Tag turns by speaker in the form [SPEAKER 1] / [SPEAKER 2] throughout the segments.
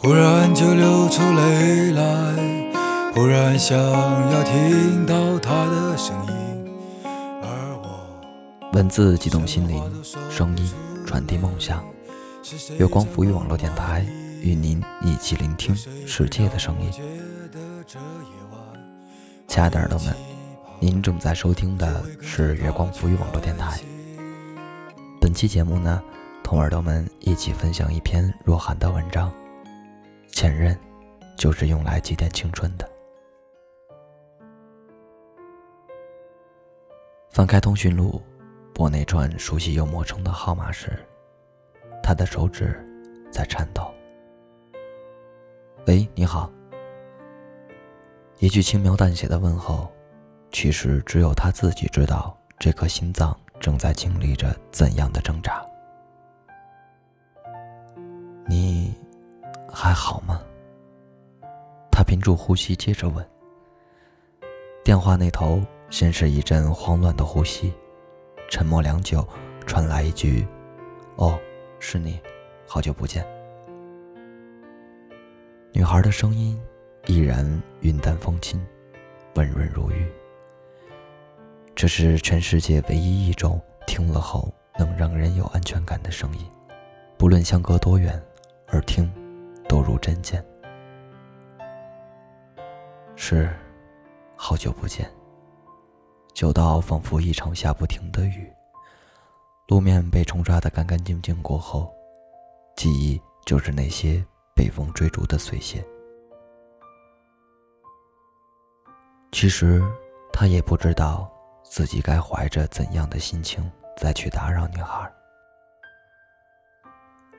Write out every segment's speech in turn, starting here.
[SPEAKER 1] 忽然就流出泪来，忽然想要听到他的声音，而我
[SPEAKER 2] 文字激动心灵，声音传递梦想。月光浮语网络电台与您一起聆听世界的声音。亲爱的耳朵们，您正在收听的是月光浮语网络电台。本期节目呢，同耳朵们一起分享一篇若涵的文章。前任，就是用来祭奠青春的。翻开通讯录，拨那串熟悉又陌生的号码时，他的手指在颤抖。喂，你好。一句轻描淡写的问候，其实只有他自己知道，这颗心脏正在经历着怎样的挣扎。你。还好吗？他屏住呼吸，接着问。电话那头先是一阵慌乱的呼吸，沉默良久，传来一句：“哦，是你，好久不见。”女孩的声音依然云淡风轻，温润如玉。这是全世界唯一一种听了后能让人有安全感的声音，不论相隔多远，耳听。都如针尖。是，好久不见。久到仿佛一场下不停的雨。路面被冲刷的干干净净过后，记忆就是那些被风追逐的碎屑。其实，他也不知道自己该怀着怎样的心情再去打扰女孩。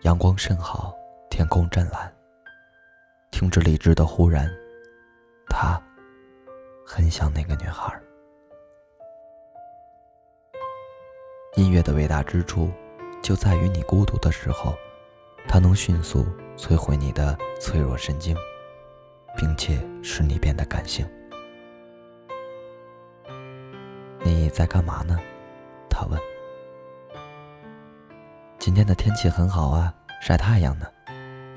[SPEAKER 2] 阳光甚好，天空湛蓝。听着理智的忽然，他很想那个女孩。音乐的伟大之处，就在于你孤独的时候，它能迅速摧毁你的脆弱神经，并且使你变得感性。你在干嘛呢？他问。今天的天气很好啊，晒太阳呢。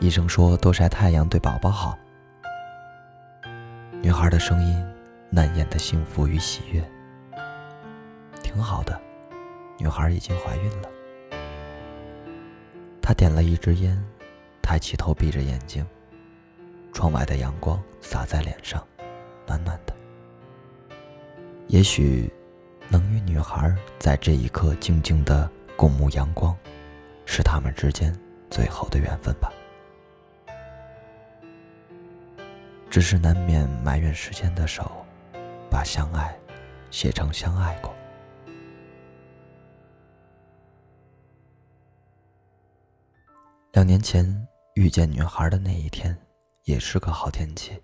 [SPEAKER 2] 医生说多晒太阳对宝宝好。女孩的声音难掩的幸福与喜悦。挺好的，女孩已经怀孕了。他点了一支烟，抬起头，闭着眼睛。窗外的阳光洒在脸上，暖暖的。也许，能与女孩在这一刻静静的共沐阳光，是他们之间最后的缘分吧。只是难免埋怨时间的手，把相爱写成相爱过。两年前遇见女孩的那一天，也是个好天气。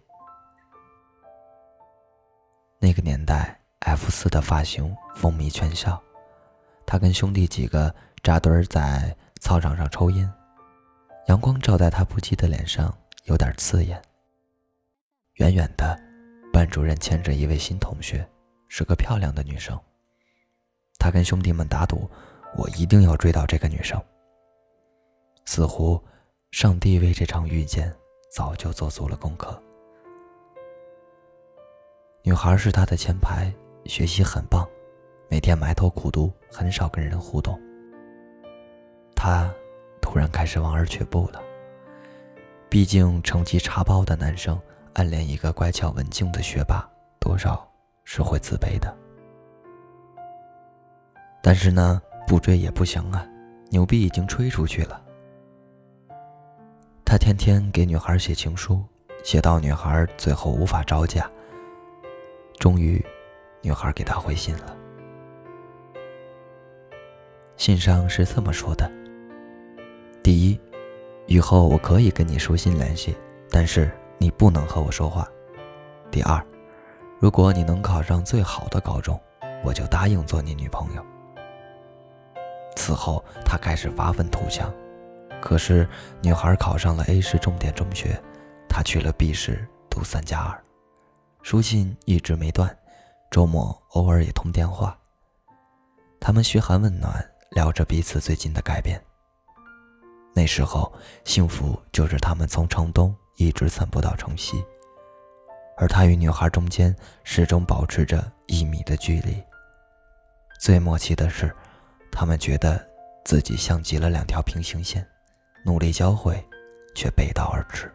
[SPEAKER 2] 那个年代，F 四的发型风靡全校，他跟兄弟几个扎堆儿在操场上抽烟，阳光照在他不羁的脸上，有点刺眼。远远的，班主任牵着一位新同学，是个漂亮的女生。他跟兄弟们打赌，我一定要追到这个女生。似乎，上帝为这场遇见早就做足了功课。女孩是他的前排，学习很棒，每天埋头苦读，很少跟人互动。他突然开始望而却步了。毕竟成绩差包的男生。暗恋一个乖巧文静的学霸，多少是会自卑的。但是呢，不追也不行啊，牛逼已经吹出去了。他天天给女孩写情书，写到女孩最后无法招架。终于，女孩给他回信了。信上是这么说的：第一，以后我可以跟你书信联系，但是。你不能和我说话。第二，如果你能考上最好的高中，我就答应做你女朋友。此后，他开始发愤图强。可是，女孩考上了 A 市重点中学，他去了 B 市读三加二。书信一直没断，周末偶尔也通电话。他们嘘寒问暖，聊着彼此最近的改变。那时候，幸福就是他们从城东一直散步到城西，而他与女孩中间始终保持着一米的距离。最默契的是，他们觉得自己像极了两条平行线，努力交汇，却背道而驰。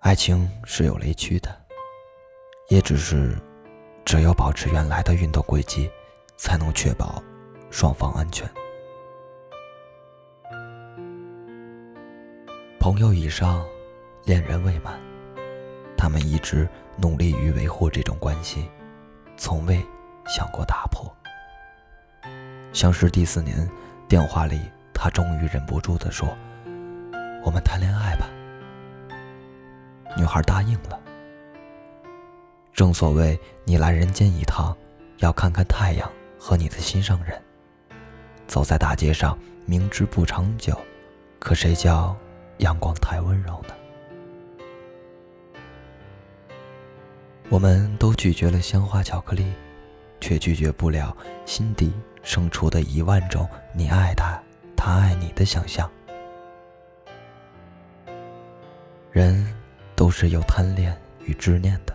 [SPEAKER 2] 爱情是有雷区的，也只是只有保持原来的运动轨迹，才能确保双方安全。朋友以上，恋人未满，他们一直努力于维护这种关系，从未想过打破。相识第四年，电话里他终于忍不住地说：“我们谈恋爱吧。”女孩答应了。正所谓，你来人间一趟，要看看太阳和你的心上人。走在大街上，明知不长久，可谁叫阳光太温柔呢？我们都拒绝了鲜花巧克力，却拒绝不了心底生出的一万种你爱他，他爱你的想象。人。都是有贪恋与执念的。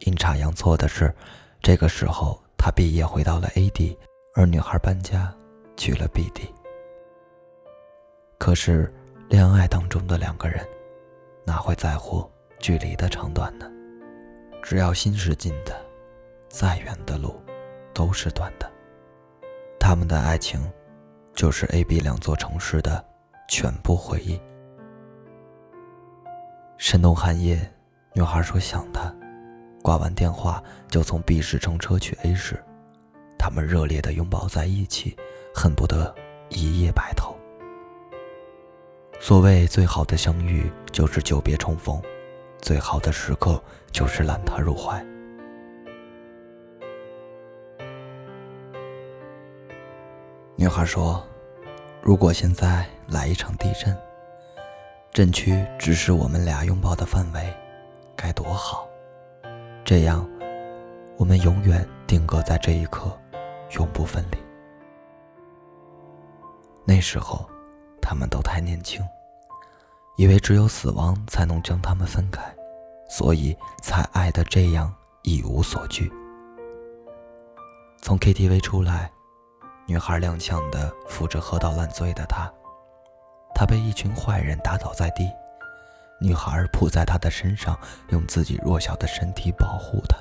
[SPEAKER 2] 阴差阳错的是，这个时候他毕业回到了 A 地，而女孩搬家去了 B 地。可是，恋爱当中的两个人，哪会在乎距离的长短呢？只要心是近的，再远的路都是短的。他们的爱情，就是 A、B 两座城市的全部回忆。深冬寒夜，女孩说想他，挂完电话就从 B 市乘车去 A 市，他们热烈地拥抱在一起，恨不得一夜白头。所谓最好的相遇就是久别重逢，最好的时刻就是揽他入怀。女孩说：“如果现在来一场地震。”震区只是我们俩拥抱的范围，该多好！这样，我们永远定格在这一刻，永不分离。那时候，他们都太年轻，以为只有死亡才能将他们分开，所以才爱得这样一无所惧。从 KTV 出来，女孩踉跄地扶着喝到烂醉的他。他被一群坏人打倒在地，女孩扑在他的身上，用自己弱小的身体保护他。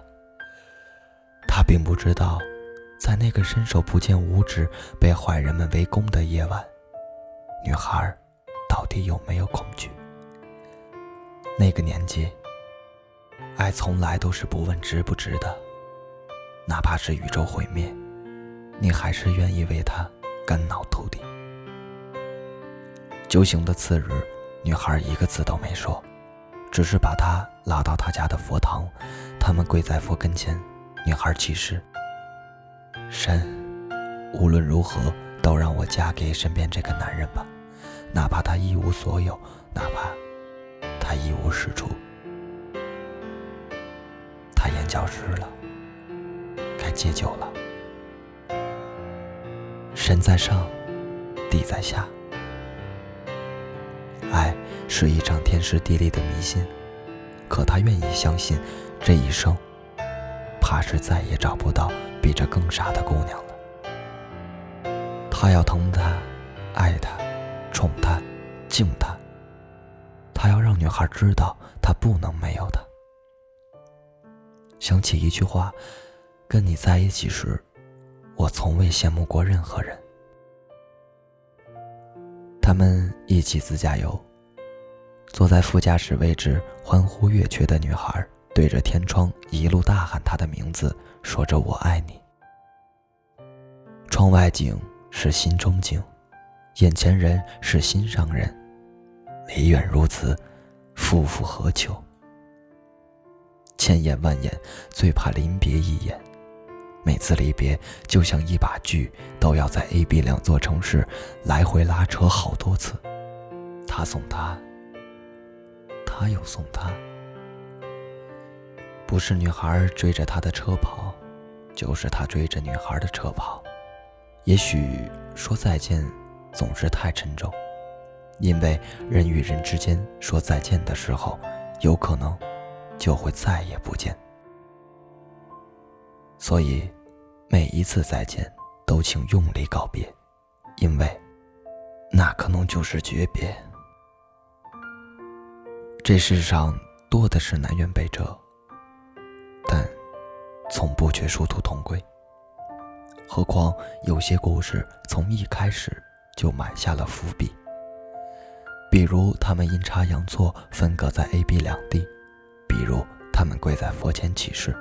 [SPEAKER 2] 他并不知道，在那个伸手不见五指、被坏人们围攻的夜晚，女孩到底有没有恐惧。那个年纪，爱从来都是不问值不值的，哪怕是宇宙毁灭，你还是愿意为他肝脑涂地。酒醒的次日，女孩一个字都没说，只是把他拉到他家的佛堂。他们跪在佛跟前，女孩起誓：“神，无论如何都让我嫁给身边这个男人吧，哪怕他一无所有，哪怕他一无是处。”他眼角湿了，该戒酒了。神在上，地在下。爱是一场天时地利的迷信，可他愿意相信，这一生，怕是再也找不到比这更傻的姑娘了。他要疼她，爱她，宠她，敬她。他要让女孩知道，他不能没有她。想起一句话：跟你在一起时，我从未羡慕过任何人。他们一起自驾游，坐在副驾驶位置欢呼月缺的女孩，对着天窗一路大喊他的名字，说着“我爱你”。窗外景是心中景，眼前人是心上人，离远如此，夫复何求？千言万言，最怕临别一眼。每次离别就像一把锯，都要在 A、B 两座城市来回拉扯好多次。他送他，他又送他。不是女孩追着他的车跑，就是他追着女孩的车跑。也许说再见总是太沉重，因为人与人之间说再见的时候，有可能就会再也不见。所以，每一次再见都请用力告别，因为那可能就是诀别。这世上多的是南辕北辙，但从不缺殊途同归。何况有些故事从一开始就埋下了伏笔，比如他们阴差阳错分隔在 A、B 两地，比如他们跪在佛前起誓，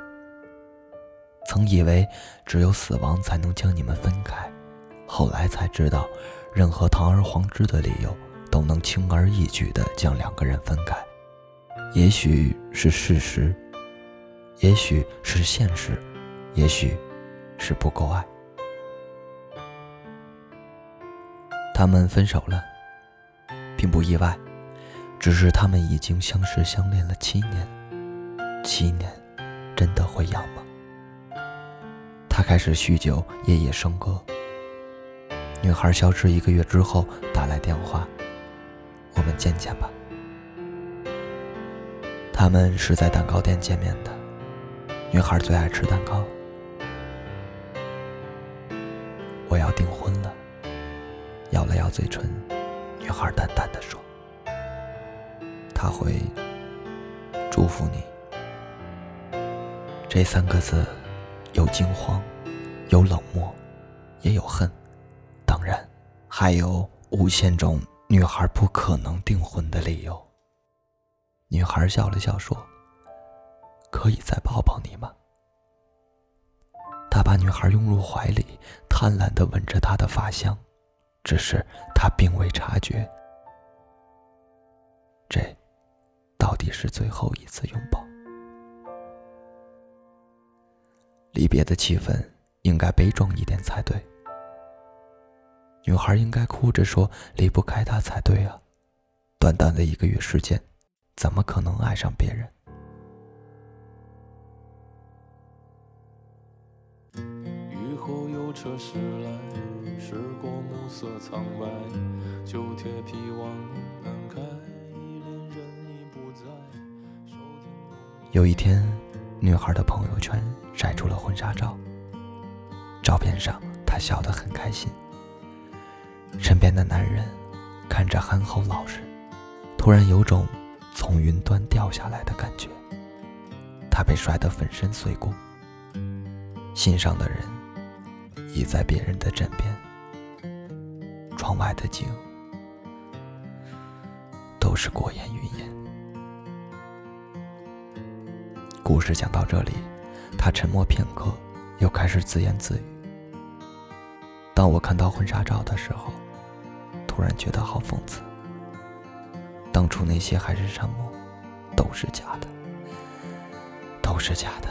[SPEAKER 2] 曾以为只有死亡才能将你们分开，后来才知道，任何堂而皇之的理由都能轻而易举地将两个人分开。也许是事实，也许是现实，也许是不够爱。他们分手了，并不意外，只是他们已经相识相恋了七年。七年，真的会养吗？他开始酗酒，夜夜笙歌。女孩消失一个月之后打来电话：“我们见见吧。”他们是在蛋糕店见面的。女孩最爱吃蛋糕。我要订婚。咬了咬嘴唇，女孩淡淡的说：“他会祝福你。”这三个字，有惊慌，有冷漠，也有恨，当然，还有无限种女孩不可能订婚的理由。女孩笑了笑说：“可以再抱抱你吗？”他把女孩拥入怀里，贪婪的闻着她的发香。只是他并未察觉，这到底是最后一次拥抱。离别的气氛应该悲壮一点才对，女孩应该哭着说离不开他才对啊！短短的一个月时间，怎么可能爱上别人？
[SPEAKER 1] 雨后有车驶来。时过暮色苍白，旧铁皮往南开，恋人已不在。
[SPEAKER 2] 有一天，女孩的朋友圈晒出了婚纱照。照片上，她笑得很开心。身边的男人看着憨厚老实，突然有种从云端掉下来的感觉。他被摔得粉身碎骨，心上的人已在别人的枕边。窗外的景都是过眼云烟。故事讲到这里，他沉默片刻，又开始自言自语。当我看到婚纱照的时候，突然觉得好讽刺。当初那些海誓山盟都是假的，都是假的。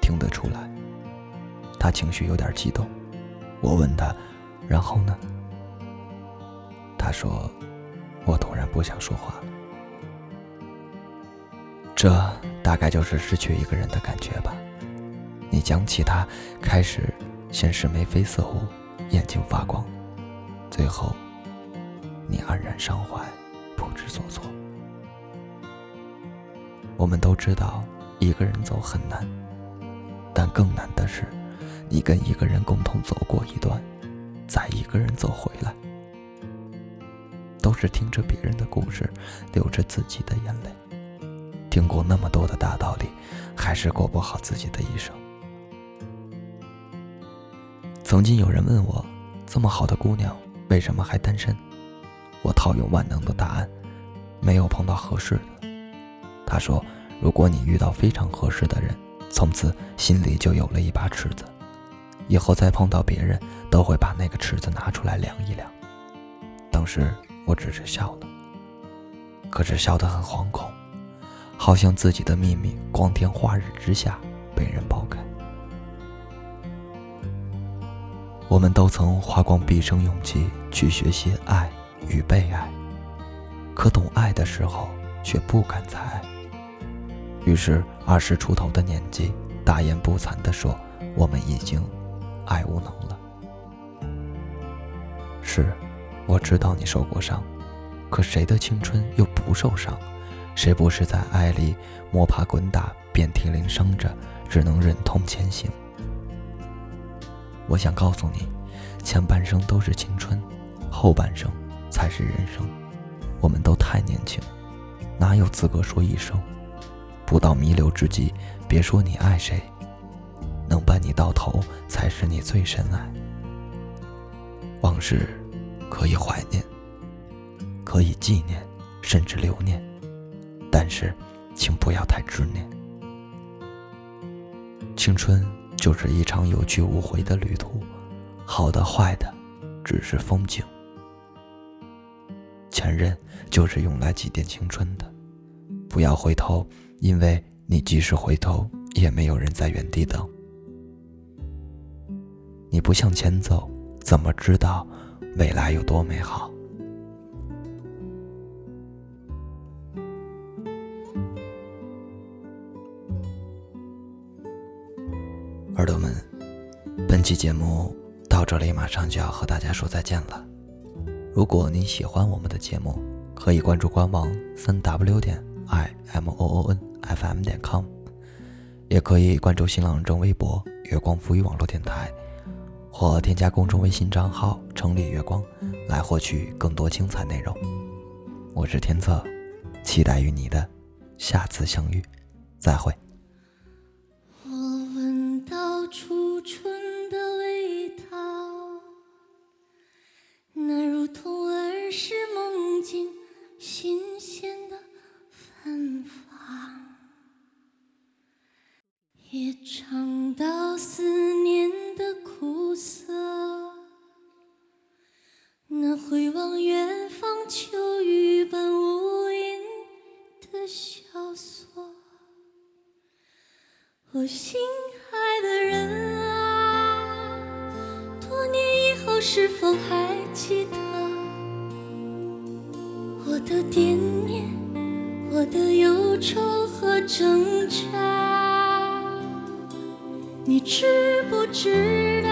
[SPEAKER 2] 听得出来。他情绪有点激动，我问他：“然后呢？”他说：“我突然不想说话了。”这大概就是失去一个人的感觉吧。你讲起他，开始先是眉飞色舞，眼睛发光，最后你黯然伤怀，不知所措。我们都知道，一个人走很难，但更难的是。你跟一个人共同走过一段，再一个人走回来，都是听着别人的故事，流着自己的眼泪。听过那么多的大道理，还是过不好自己的一生。曾经有人问我，这么好的姑娘，为什么还单身？我套用万能的答案：没有碰到合适的。他说，如果你遇到非常合适的人，从此心里就有了一把尺子。以后再碰到别人，都会把那个尺子拿出来量一量。当时我只是笑了，可是笑得很惶恐，好像自己的秘密光天化日之下被人剥开。我们都曾花光毕生勇气去学习爱与被爱，可懂爱的时候却不敢再爱。于是二十出头的年纪，大言不惭地说：“我们已经爱无能了。”是，我知道你受过伤，可谁的青春又不受伤？谁不是在爱里摸爬滚打、遍体鳞伤着，只能忍痛前行？我想告诉你，前半生都是青春，后半生才是人生。我们都太年轻，哪有资格说一生？不到弥留之际，别说你爱谁，能伴你到头，才是你最深爱。往事可以怀念，可以纪念，甚至留念，但是，请不要太执念。青春就是一场有去无回的旅途，好的坏的，只是风景。前任就是用来祭奠青春的，不要回头，因为你即使回头，也没有人在原地等。你不向前走，怎么知道未来有多美好？耳朵们，本期节目到这里，马上就要和大家说再见了。如果你喜欢我们的节目，可以关注官网三 w 点 i m o o n f m 点 com，也可以关注新浪微博“月光浮语网络电台”，或添加公众微信账号“城里月光”来获取更多精彩内容。我是天策，期待与你的下次相遇，再会。
[SPEAKER 3] 是否还记得我的惦念、我的忧愁和挣扎？你知不知道，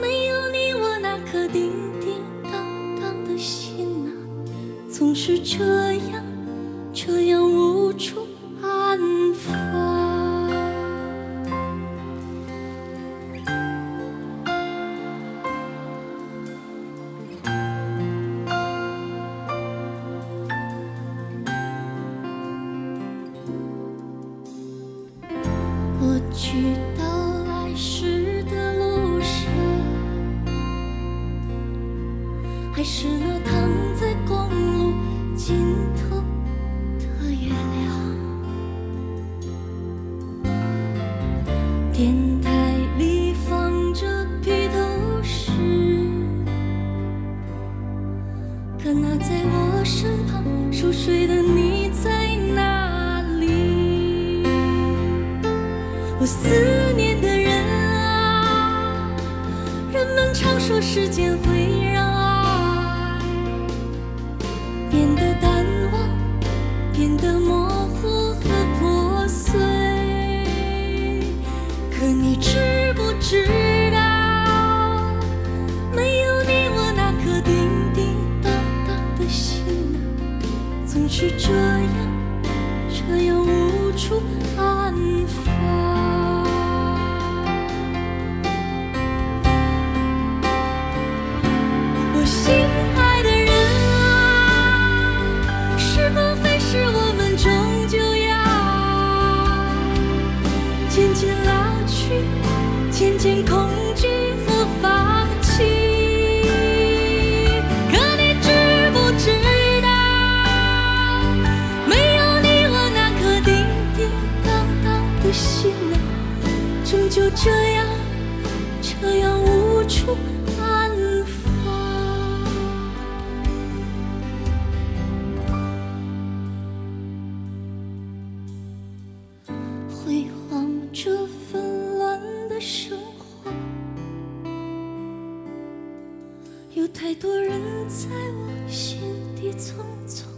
[SPEAKER 3] 没有你，我那颗叮叮当当的心啊，总是这样，去渐渐老去，渐渐恐惧和放弃。可你知不知道，没有你，我那颗叮叮当当的心啊，终究这样，这样无处太多人在我心底匆匆